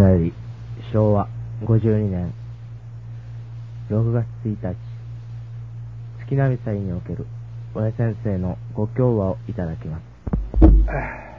今より昭和52年6月1日。月並祭における親先生のご教話をいただきます。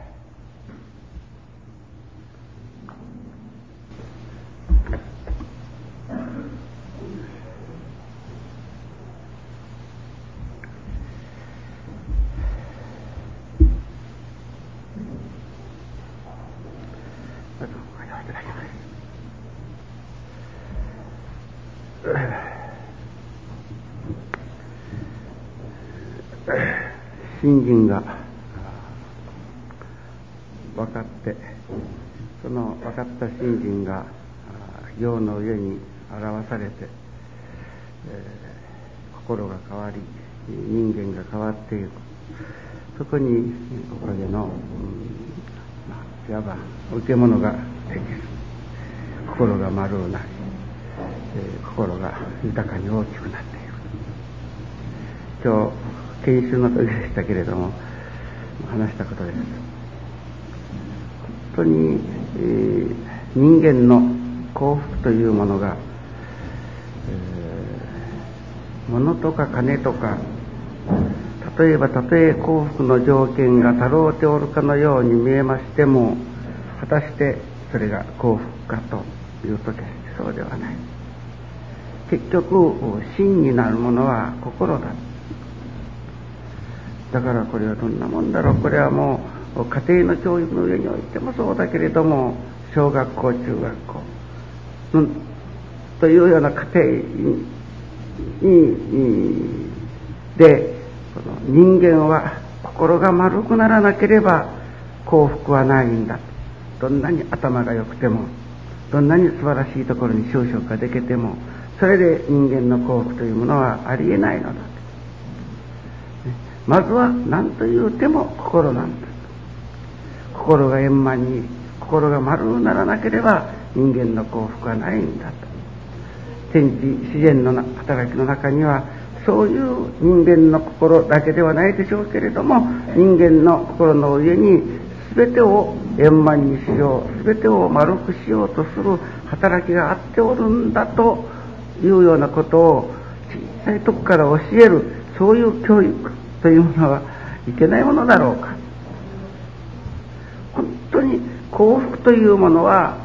新人が分かってその分かった新人が行の上に表されて、えー、心が変わり人間が変わっていく。そこにおかげの、うん、いわば受け物ができる。心が丸うなり、えー、心が豊かに大きくなっていく。今日研修の時でしたけれども話したことです。本当に、えー、人間の幸福というものが、えー、物とか金とか例えばたとえ幸福の条件がたろうておるかのように見えましても果たしてそれが幸福かというと決してそうではない。結局真になるものは心だ。だからこれはどんなもんだろう。これはもう家庭の教育の上においてもそうだけれども小学校中学校、うん、というような家庭にでこの人間は心が丸くならなければ幸福はないんだ。どんなに頭が良くてもどんなに素晴らしいところに就職ができてもそれで人間の幸福というものはありえないのだ。まずは何と言うても心なんだ。心が円満に心が丸にならなければ人間の幸福はないんだと。天地自然の働きの中にはそういう人間の心だけではないでしょうけれども人間の心の上に全てを円満にしよう全てを丸くしようとする働きがあっておるんだというようなことを小さいとこから教えるそういう教育。というものはいけないものだろうか。本当に幸福というものは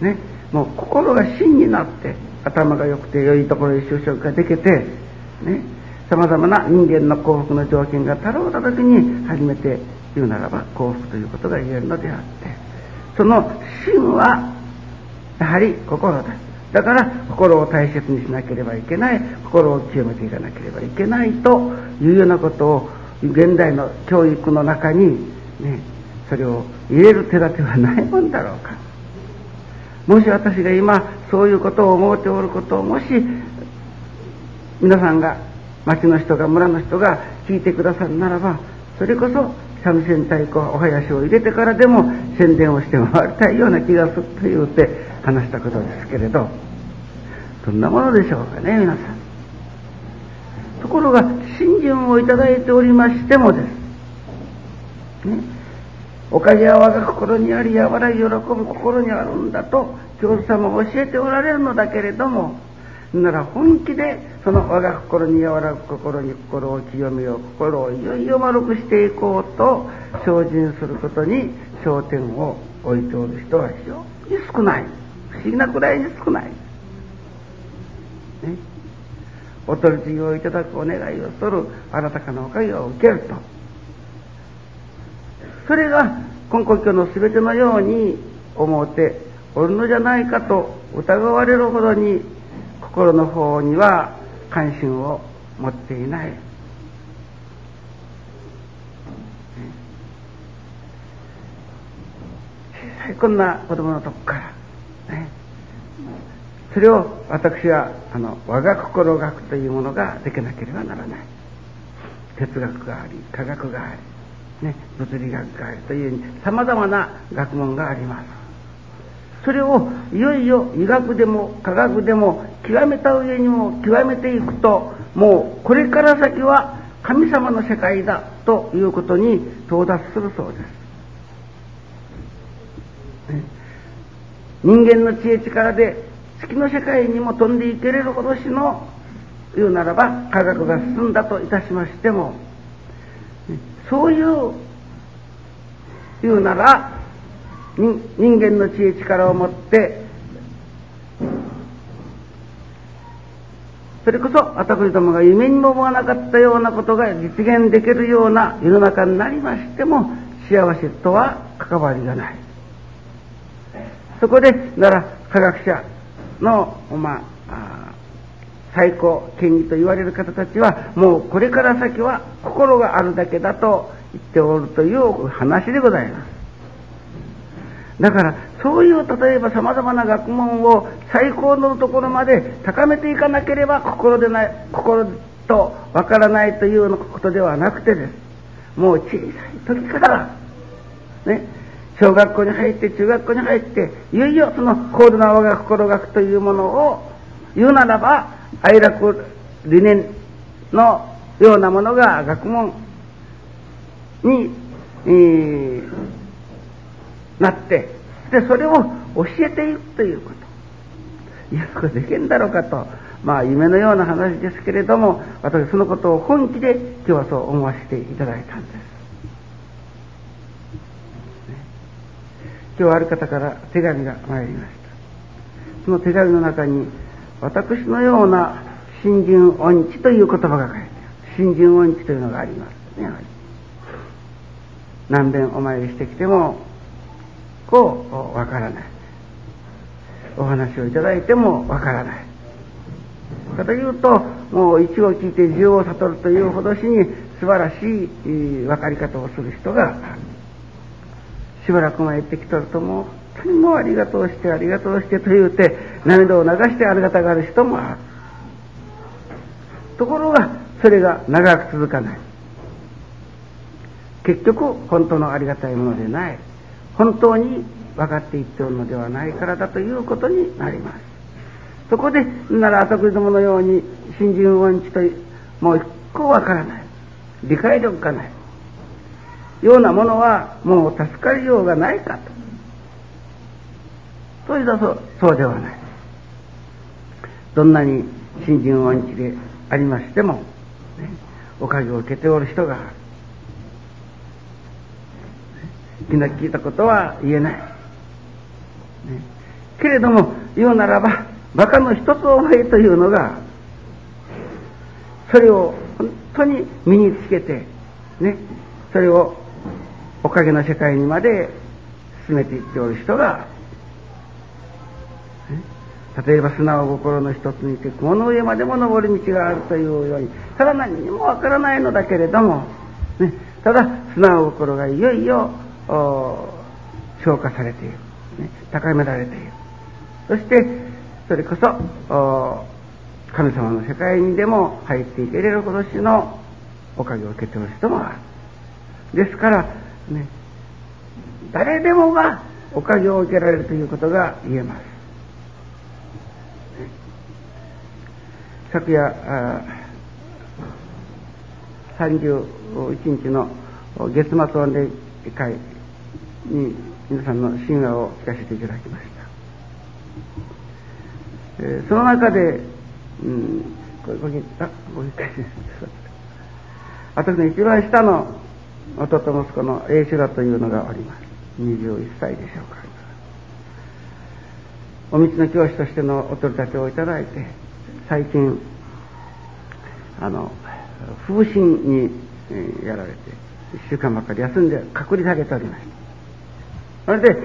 ねもう心が真になって頭が良くて良いところへ就職ができてねさまざまな人間の幸福の条件が足ろうた時に初めて言うならば幸福ということが言えるのであってその真はやはり心だ。だから心を大切にしなければいけない心を清めていかなければいけないというようなことを現代の教育の中にねそれを入れる手立てはないもんだろうか。もし私が今そういうことを思うておることをもし皆さんが町の人が村の人が聞いてくださるならばそれこそ三味線太鼓お囃子を入れてからでも宣伝をして回りたいような気がすると言うて話したことですけれど。どんなものでしょうかね皆さんところが信心をいただいておりましてもですねおかげは我が心にあり和らぎ喜ぶ心にあるんだと教授様が教えておられるのだけれどもなら本気でその我が心に和らぐ心に心を清めよう心をいよいよ丸くしていこうと精進することに焦点を置いておる人は非常に少ない。不思議なくらいに少ない。ね、お取り次ぎをいただくお願いをするあなたかのおかげを受けると。それが根古教の全てのように思うておるのじゃないかと疑われるほどに心の方には関心を持っていない。小さいこんな子供のとこから、それを私はあの我が心学というものができなければならない。哲学があり科学があり、ね、物理学がありというさまざまな学問があります。それをいよいよ医学でも科学でも極めた上にも極めていくともうこれから先は神様の世界だということに到達するそうです。人間の知恵力で月の世界にも飛んでいけれるほどしの言うならば科学が進んだといたしましてもそういう言うなら人間の知恵力を持ってそれこそ私どもが夢にも思わなかったようなことが実現できるような世の中になりましても幸せとは関わりがない。そこでなら科学者のまあ最高権威と言われる方たちはもうこれから先は心があるだけだと言っておるという話でございます。だからそういう例えばさまざまな学問を最高のところまで高めていかなければ心でない心とわからないということではなくてです。もう小さい時からね小学校に入って中学校に入っていよいよその高度な我が心学というものを言うならば愛楽理念のようなものが学問に、えー、なってでそれを教えていくということ。いやこできんだろうかと。まあ夢のような話ですけれども私そのことを本気で今日はそう思わせていただいたんです、今日ある方から手紙が参りました。その手紙の中に私のような新人音痴という言葉が書いてある。新人音痴というのがありますね。何遍お参りしてきてもこうわからない。お話をいただいてもわからない。かというともう一を聞いて十を悟るというほどしに素晴らしい分かり方をする人がしばらく前ってきとるともう本当にもうありがとうしてありがとうしてと言うて涙を流してありがたがる人もある。ところがそれが長く続かない。結局本当のありがたいものでない。本当に分かっていっておるのではないからだということになります。そこでなら後どものように新人音痴ともう一個分からない。理解力がない。ようなものはもう助かりようがないかと。そういうそうではない。どんなに新人音痴でありましても、ね、おかげを受けておる人が気の利いたことは言えない、ね、けれども言うならば馬鹿の一つ思いというのがそれを本当に身につけてねそれをおかげの世界にまで進めていっておる人が例えば素直心の一つにて雲の上までも登る道があるというようにただ何にもわからないのだけれども、ね、ただ素直心がいよいよ消化されている、ね、高められている。そしてそれこそ神様の世界にでも入っていけれるほどしのおかげを受けておる人もある。ですからね。誰でもがおかげを受けられるということが言えます。昨夜あ31日の月末御礼会に皆さんの神話を聞かせていただきました、えー、その中で、うん、これごあご理解です私の一番下の弟息子の栄志郎というのがおります。21歳でしょうか。お道の教師としてのお取り立てをいただいて最近あの風疹に、やられて1週間ばかり休んで隔離されておりましたそれで、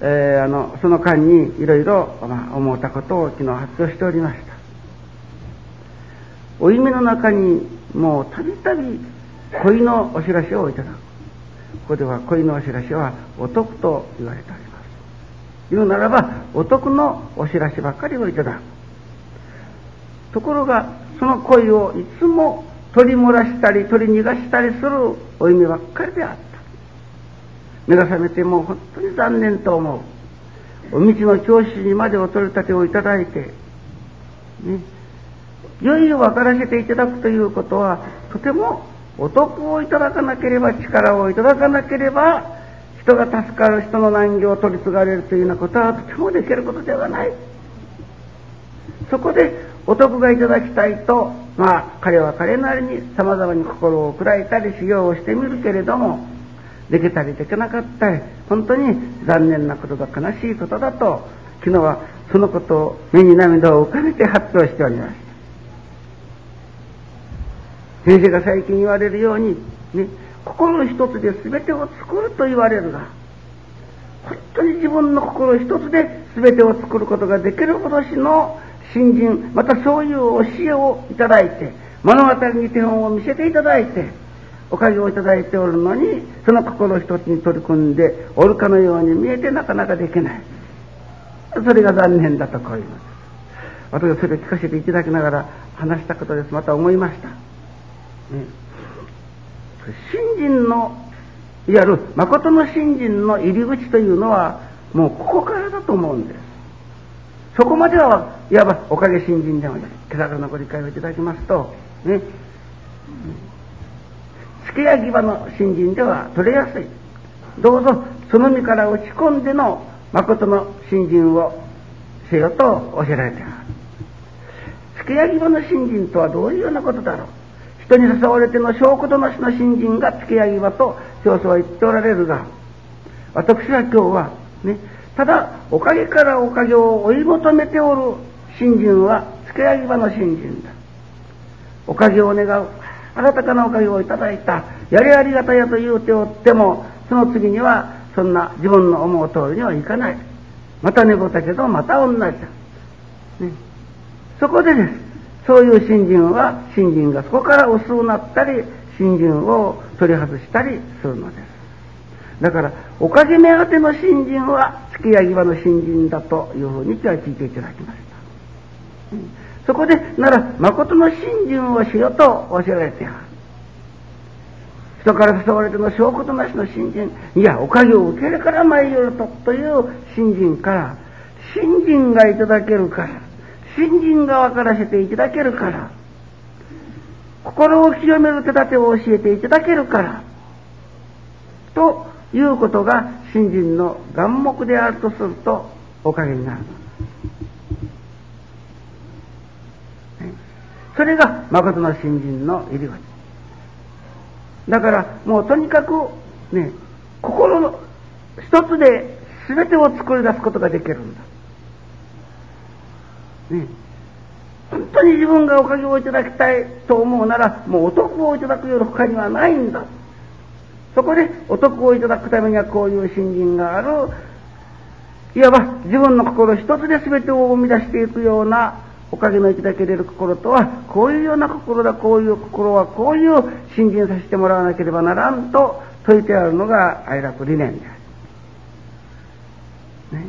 えー、あのその間にいろいろ思ったことを昨日発表しておりました。お夢の中にもうたびたび恋のお知らせをいただく。ここでは恋のお知らせはお得と言われております。言うならばお得のお知らせばっかりをいただく。ところがその恋をいつも取り漏らしたり取り逃がしたりするお夢ばっかりであった。目が覚めてもう本当に残念と思う。お道の教師にまでお取り立てをいただいてねいよいよ分からせていただくということはとてもお得をいただかなければ力をいただかなければ人が助かる人の難行を取り継がれるというようなことはとてもできることではない。そこでお得がいただきたいと、まあ彼は彼なりに様々に心を砕いたり修行をしてみるけれども、できたりできなかったり、本当に残念なことだ、悲しいことだと、昨日はそのことを目に涙を浮かべて発表しておりました。先生が最近言われるように、ね、心一つで全てを作ると言われるが、本当に自分の心一つで全てを作ることができるほどの新人、またそういう教えをいただいて、物語に手本を見せていただいて、おかげをいただいておるのに、その心一つに取り組んでおるかのように見えてなかなかできない。それが残念だとこういうのです。私はそれを聞かせていただきながら話したことです。また思いました。信心の、いわゆる誠の信心の入り口というのは、もうここからだと思うんです。そこまではいわばおかげ信心でもない今朝からのご理解をいただきますと、ね、付け焼き場の信心では取れやすい。どうぞその身から打ち込んでの誠の信心をせよと教えられてある。付け焼き場の信心とはどういうようなことだろう。人に誘われての証拠とのしの信心が付け焼き場と教祖は言っておられるが、私は今日はね、ただおかげからおかげを追い求めておる信心は付け焼き場の信心だ。おかげを願う。新たかなおかげをいただいた。やりありがたやと言うておっても、その次にはそんな自分の思う通りにはいかない。また寝ぼたけどまた同じだ。ね、そこでです。そういう信心は、信心がそこから薄くなったり、信心を取り外したりするのです。だから、おかげ目当ての信心は、月や際の信心だというふうに今日は聞いていただきました。そこで、なら、誠の信心をしようと教えられてある。人から誘われての証拠となしの信心、いや、おかげを受けるから参ると、という信心から、信心がいただけるから、信心が分からせていただけるから、心を清める手立てを教えていただけるから、ということが信心の眼目であるとすると、おかげになる。それが誠の信心の入り口。だからもうとにかくね、心の一つで全てを作り出すことができるんだ。ね、本当に自分がおかげをいただきたいと思うなら、もうお得をいただくより他にはないんだ。そこでお得をいただくためにはこういう信心がある、いわば自分の心一つで全てを生み出していくようなおかげのいただけれる心とは、こういうような心だ、こういう心は、こういう信心させてもらわなければならんと説いてあるのが愛楽理念である。ね、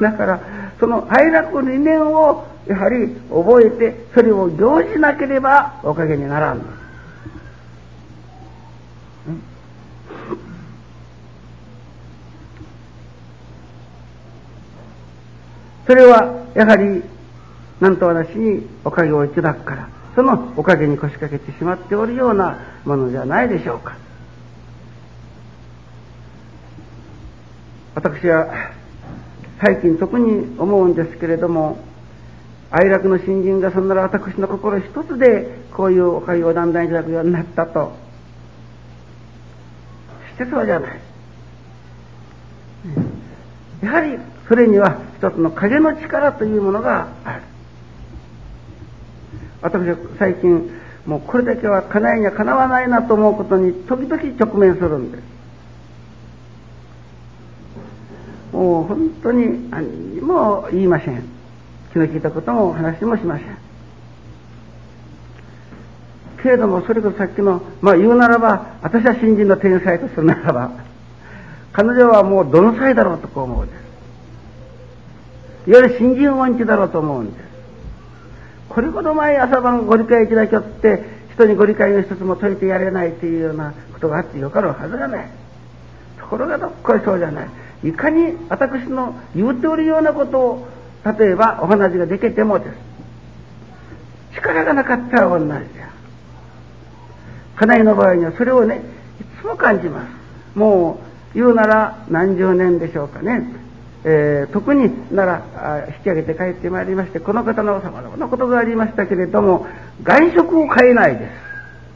だから、その愛楽理念をやはり覚えて、それを行じなければおかげにならん。それはやはりなんと私におかげをいただくから、そのおかげに腰掛けてしまっておるようなものじゃないでしょうか。私は最近特に思うんですけれども、愛楽の新人がそんなら私の心一つでこういうおかげをだんだんいただくようになったと。してそうじゃない。やはりそれには一つの影の力というものがある。私は最近、もうこれだけは叶えには叶わないなと思うことに時々直面するんです。もう本当に何にも言いません。気の利いたことも話もしません。けれども、それこそさっきの、まあ言うならば、私は新人の天才とするならば、彼女はもうどの際だろうとこう思うんです。いわゆる新人音痴だろうと思うんです。これほど前朝晩ご理解いただきよって人にご理解の一つも解いてやれないというようなことがあってよかろうはずがないところがどっこいそうじゃないいかに私の言うておるようなことを例えばお話ができてもです力がなかったら同じだ家内の場合にはそれをねいつも感じますもう言うなら何十年でしょうかね。えー、特になら引き上げて帰ってまいりまして、この方のさまざまなことがありましたけれども、外食を変えないです。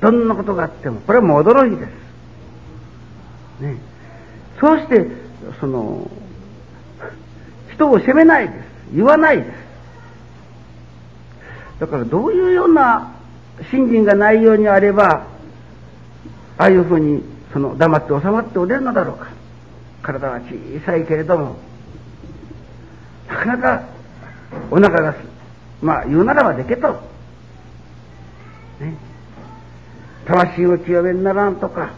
どんなことがあっても、これはもう驚いです。ね。そうして、その、人を責めないです。言わないです。だからどういうような信心がないようにあれば、ああいうふうにその黙って収まっておれるのだろうか。体は小さいけれども、なかなかお腹がまあ言うならばでけと。ね。魂を清めにならんとか、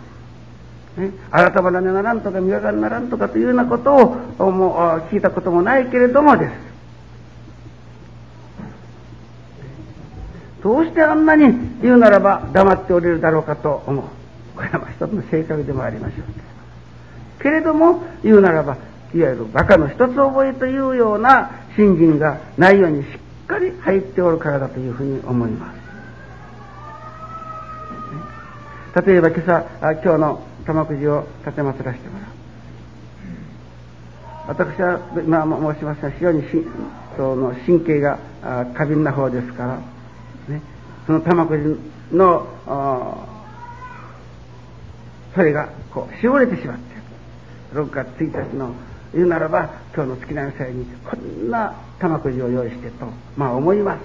ね、改まらねならんとか磨かにならんとかというようなことをもう聞いたこともないけれどもです。どうしてあんなに言うならば黙っておれるだろうかと思う。これは一つの性格でもありましょうけれども言うならばいわゆる馬鹿の一つ覚えというような信心がないようにしっかり入っておるからだというふうに思います。例えば今朝、今日の玉くじを立てまつらせてもらう。私は今申しますが非常にその神経が過敏な方ですから、その玉くじのそれがこう絞れてしまって6月1日の言うならば今日の月並祭にこんな玉くじを用意してとまあ思います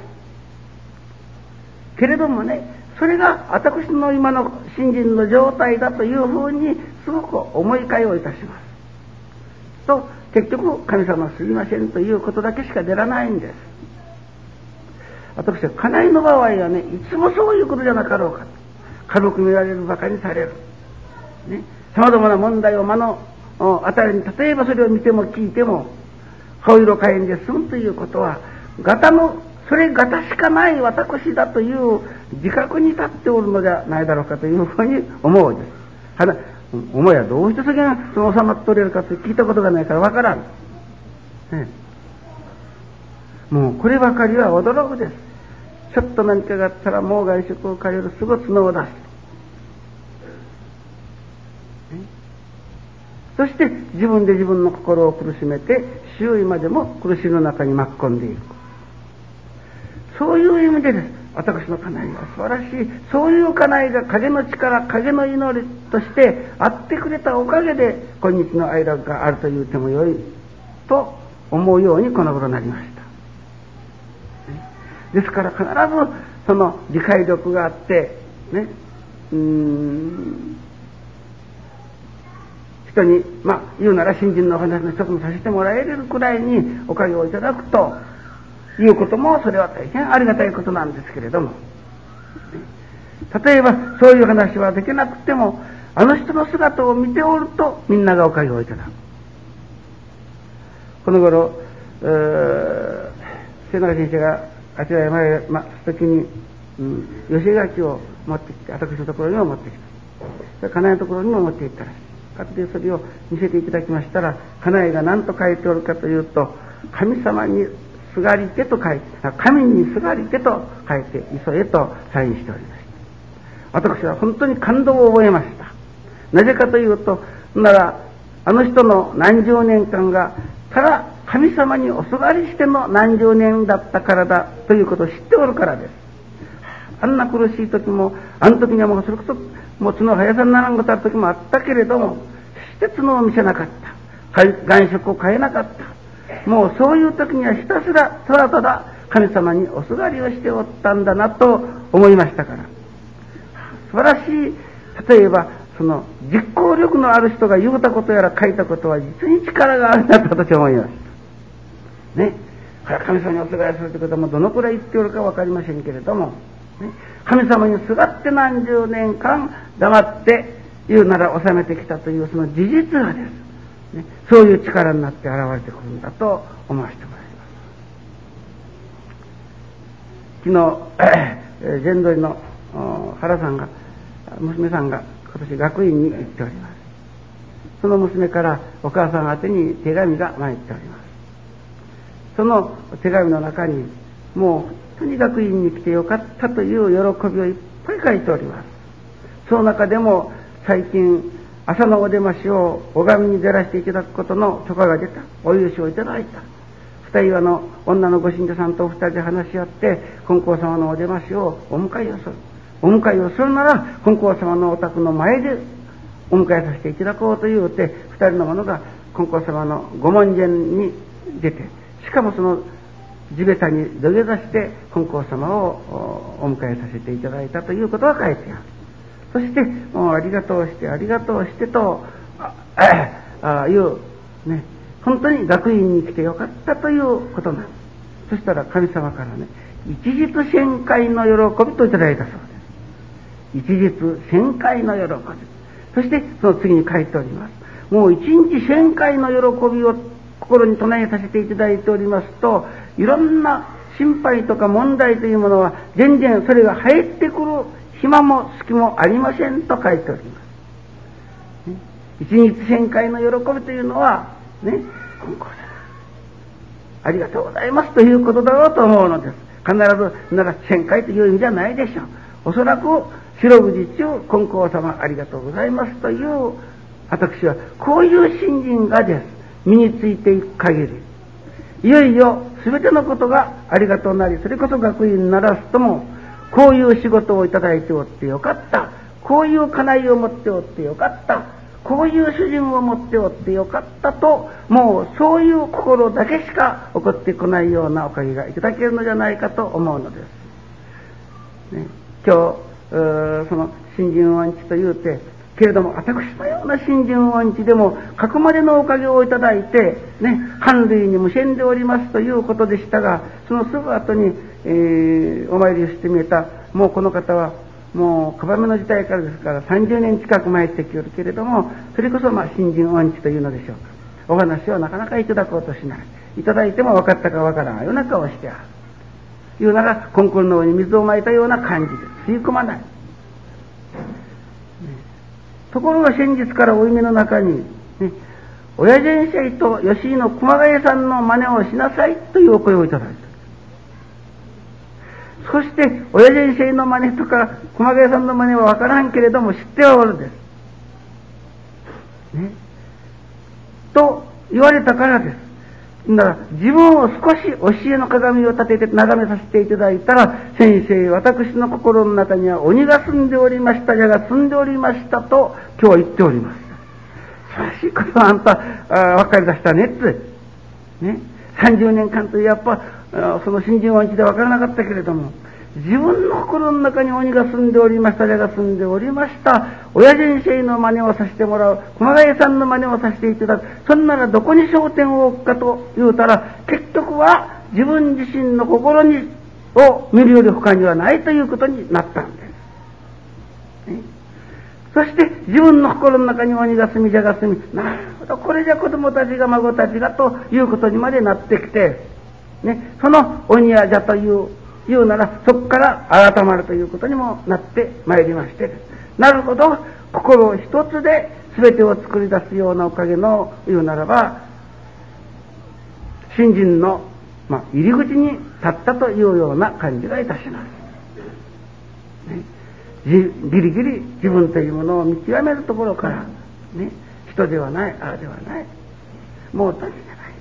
けれどもねそれが私の今の信心の状態だというふうにすごく思い替えをいたします。と結局神様すみませんということだけしか出らないんです。私は家内の場合はねいつもそういうことじゃなかろうか軽く見られるばかにされる。ね、様々な問題を目の当たりに例えばそれを見ても聞いても顔色変えんで済むということはガタのそれがたしかない私だという自覚に立っておるのではないだろうかというふうに思うです。お前はどうしてそれが収まっておれるかと聞いたことがないからわからん。ね、もうこればかりは驚くです。ちょっと何かがあったらもう外食を変えるすぐ角を出す。そして自分で自分の心を苦しめて周囲までも苦しみの中に巻き込んでいく。そういう意味でです。私の家内は素晴らしい。そういう家内が影の力、影の祈りとしてあってくれたおかげで、今日の愛楽があると言うてもよいと思うようにこの頃なりました。ですから必ずその理解力があって、ね、うん、人に、まあ、言うなら新人のお話の一つもさせてもらえるくらいにおかげをいただくと、いうこともそれは大変ありがたいことなんですけれども。例えばそういう話はできなくてもあの人の姿を見ておるとみんながおかげをいただく。この頃末永先生があちらへます時に、うん、寄せ書きを持ってきて私のところにも持ってきた家内のところにも持っていったらしい後でそれを見せていただきましたら家内が何と書いておるかというと神様にすがりてと書いて、神にすがりてと書いて、磯へとサインしておりました。私は本当に感動を覚えました。なぜかというと、なら、あの人の何十年間が、ただ神様におすがりしての何十年だったからだということを知っておるからです。あんな苦しい時も、あの時にはもうそれこそ、もう角速さにならんことある時もあったけれども、決して角を見せなかった。外食を変えなかった。もうそういう時にはひたすらただただ神様におすがりをしておったんだなと思いましたから素晴らしい例えばその実行力のある人が言うたことやら書いたことは実に力があるんだと私は思いましたね。神様におすがりするということもどのくらい言っておるか分かりませんけれども、ね、神様にすがって何十年間黙って言うなら収めてきたというその事実はです。ね、そういう力になって現れてくるんだと思わせてもらいます。昨日全取りの原さんが娘さんが今年学院に行っております。その娘からお母さん宛てに手紙が参っております。その手紙の中にもう本当に学院に来てよかったという喜びをいっぱい書いておりますその中でも最近朝のお出ましを拝みに出らせていただくことの許可が出た。お許しをいただいた。二人はの女のご信者さんとお二人で話し合って、金光様のお出ましをお迎えをする。お迎えをするなら、金光様のお宅の前でお迎えさせていただこうと言うて、二人の者が金光様のご門前に出て、しかもその地べたに土下座して金光様をお迎えさせていただいたということが書いてある。そして、もうありがとうして、ありがとうしてと、ああいう、ね、本当に学院に来てよかったということなんです。そしたら神様からね、一日旋回の喜びといただいたそうです。一日旋回の喜び。そしてその次に書いております。もう一日旋回の喜びを心に唱えさせていただいておりますと、いろんな心配とか問題というものは全然それが入ってくる暇も隙もありませんと書いております。一日旋回の喜びというのは、ね、ありがとうございますということだろうと思うのです。必ず、なら旋回という意味じゃないでしょう。おそらく、白藤中、金光様ありがとうございますという、私は、こういう信心がです。身についていく限り、いよいよ全てのことがありがとうなり、それこそ学院ならすとも、こういう仕事をいただいておってよかった。こういう家内を持っておってよかった。こういう主人を持っておってよかったと、もうそういう心だけしか起こってこないようなおかげがいただけるのじゃないかと思うのです。ね、今日、その新人音痴と言うて、けれども、私のような新人音痴でも、かくまでのおかげをいただいて、ね、反類に無線でおりますということでしたが、そのすぐ後に、えー、お参りをしてみえた、もうこの方は、もう、かばめの時代からですから30年近く前ってきよるけれども、それこそまあ新人音痴というのでしょうか。お話をなかなかいただこうとしない。いただいても分かったか分からないような顔してある。いうなら、コンコンの上に水をまいたような感じで、吸い込まない。ところが先日からお夢の中に、ね、親先生と吉井の熊谷さんの真似をしなさいというお声をいただいた。そして、親先生の真似とか、熊谷さんの真似はわからんけれども知ってはおるです。ね。と言われたからです。だから自分を少し教えの鏡を立てて眺めさせていただいたら、先生、私の心の中には鬼が住んでおりました、矢が住んでおりましたと今日は言っております。素晴らしいことはあんた、あ分かりだしたねって。ね。30年間とやっぱ、その新人音痴で分からなかったけれども、自分の心の中に鬼が住んでおりました、矢が住んでおりました。親先生の真似をさせてもらう。熊谷さんの真似をさせていただく。そんならどこに焦点を置くかと言うたら、結局は自分自身の心に、を見るより他にはないということになったんです。ね、そして自分の心の中に鬼が住み、蛇が住み、なるほど、これじゃ子供たちが孫たちがということにまでなってきて、ね、その鬼や蛇という言うなら、そこから改まるということにもなってまいりまして、なるほど、心一つで全てを作り出すようなおかげの言うならば、新人の、まあ、入り口に立ったというような感じがいたします。ね、ギリギリ自分というものを見極めるところから、ね、人ではない、ああではない、もう何でない。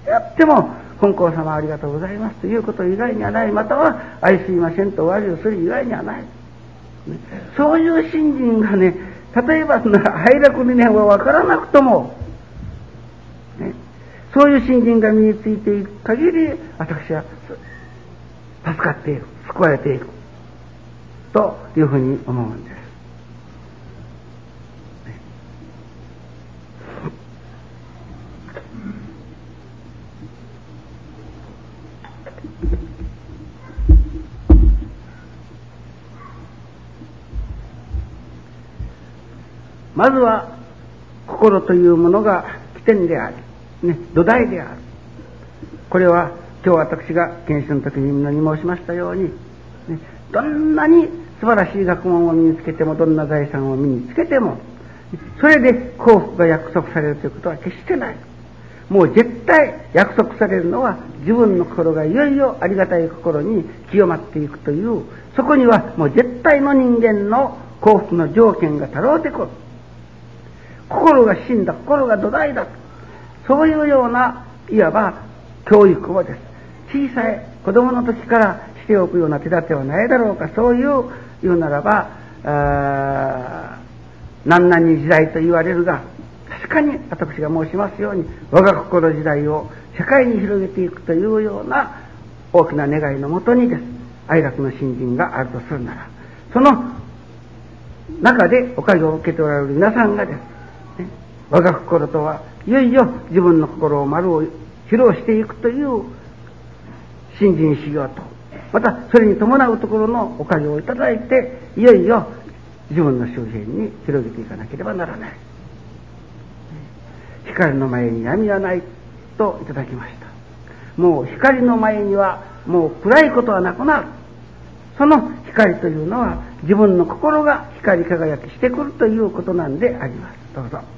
やっても、本校様ありがとうございます。ということ以外にはない、または愛すいませんと終わりをする以外にはない。ね、そういう信心がね、例えば拝楽理念は分からなくとも、ね、そういう信心が身についていく限り、私は助かっていく、救われていく、というふうに思うんです。まずは心というものが起点であり、ね、土台である。これは今日私が研修の時にみんなに申しましたように、ね、どんなに素晴らしい学問を身につけても、どんな財産を身につけても、それで幸福が約束されるということは決してない。もう絶対約束されるのは自分の心がいよいよありがたい心に清まっていくという、そこにはもう絶対の人間の幸福の条件がたろうてこる。心が死んだ、心が土台だ。そういうような、いわば教育をです。小さい子供の時からしておくような手立てはないだろうか、そういう言うならば、何々時代と言われるが、確かに私が申しますように、我が心時代を社会に広げていくというような大きな願いのもとにです。愛楽の新人があるとするなら、その中でおかげを受けておられる皆さんがです、我が心とはいよいよ自分の心を丸を披露していくという新人修行と、またそれに伴うところのおかげをいただいて、いよいよ自分の周辺に広げていかなければならない。光の前に闇はないといただきました。もう光の前にはもう暗いことはなくなる。その光というのは自分の心が光り輝きしてくるということなんであります。どうぞ。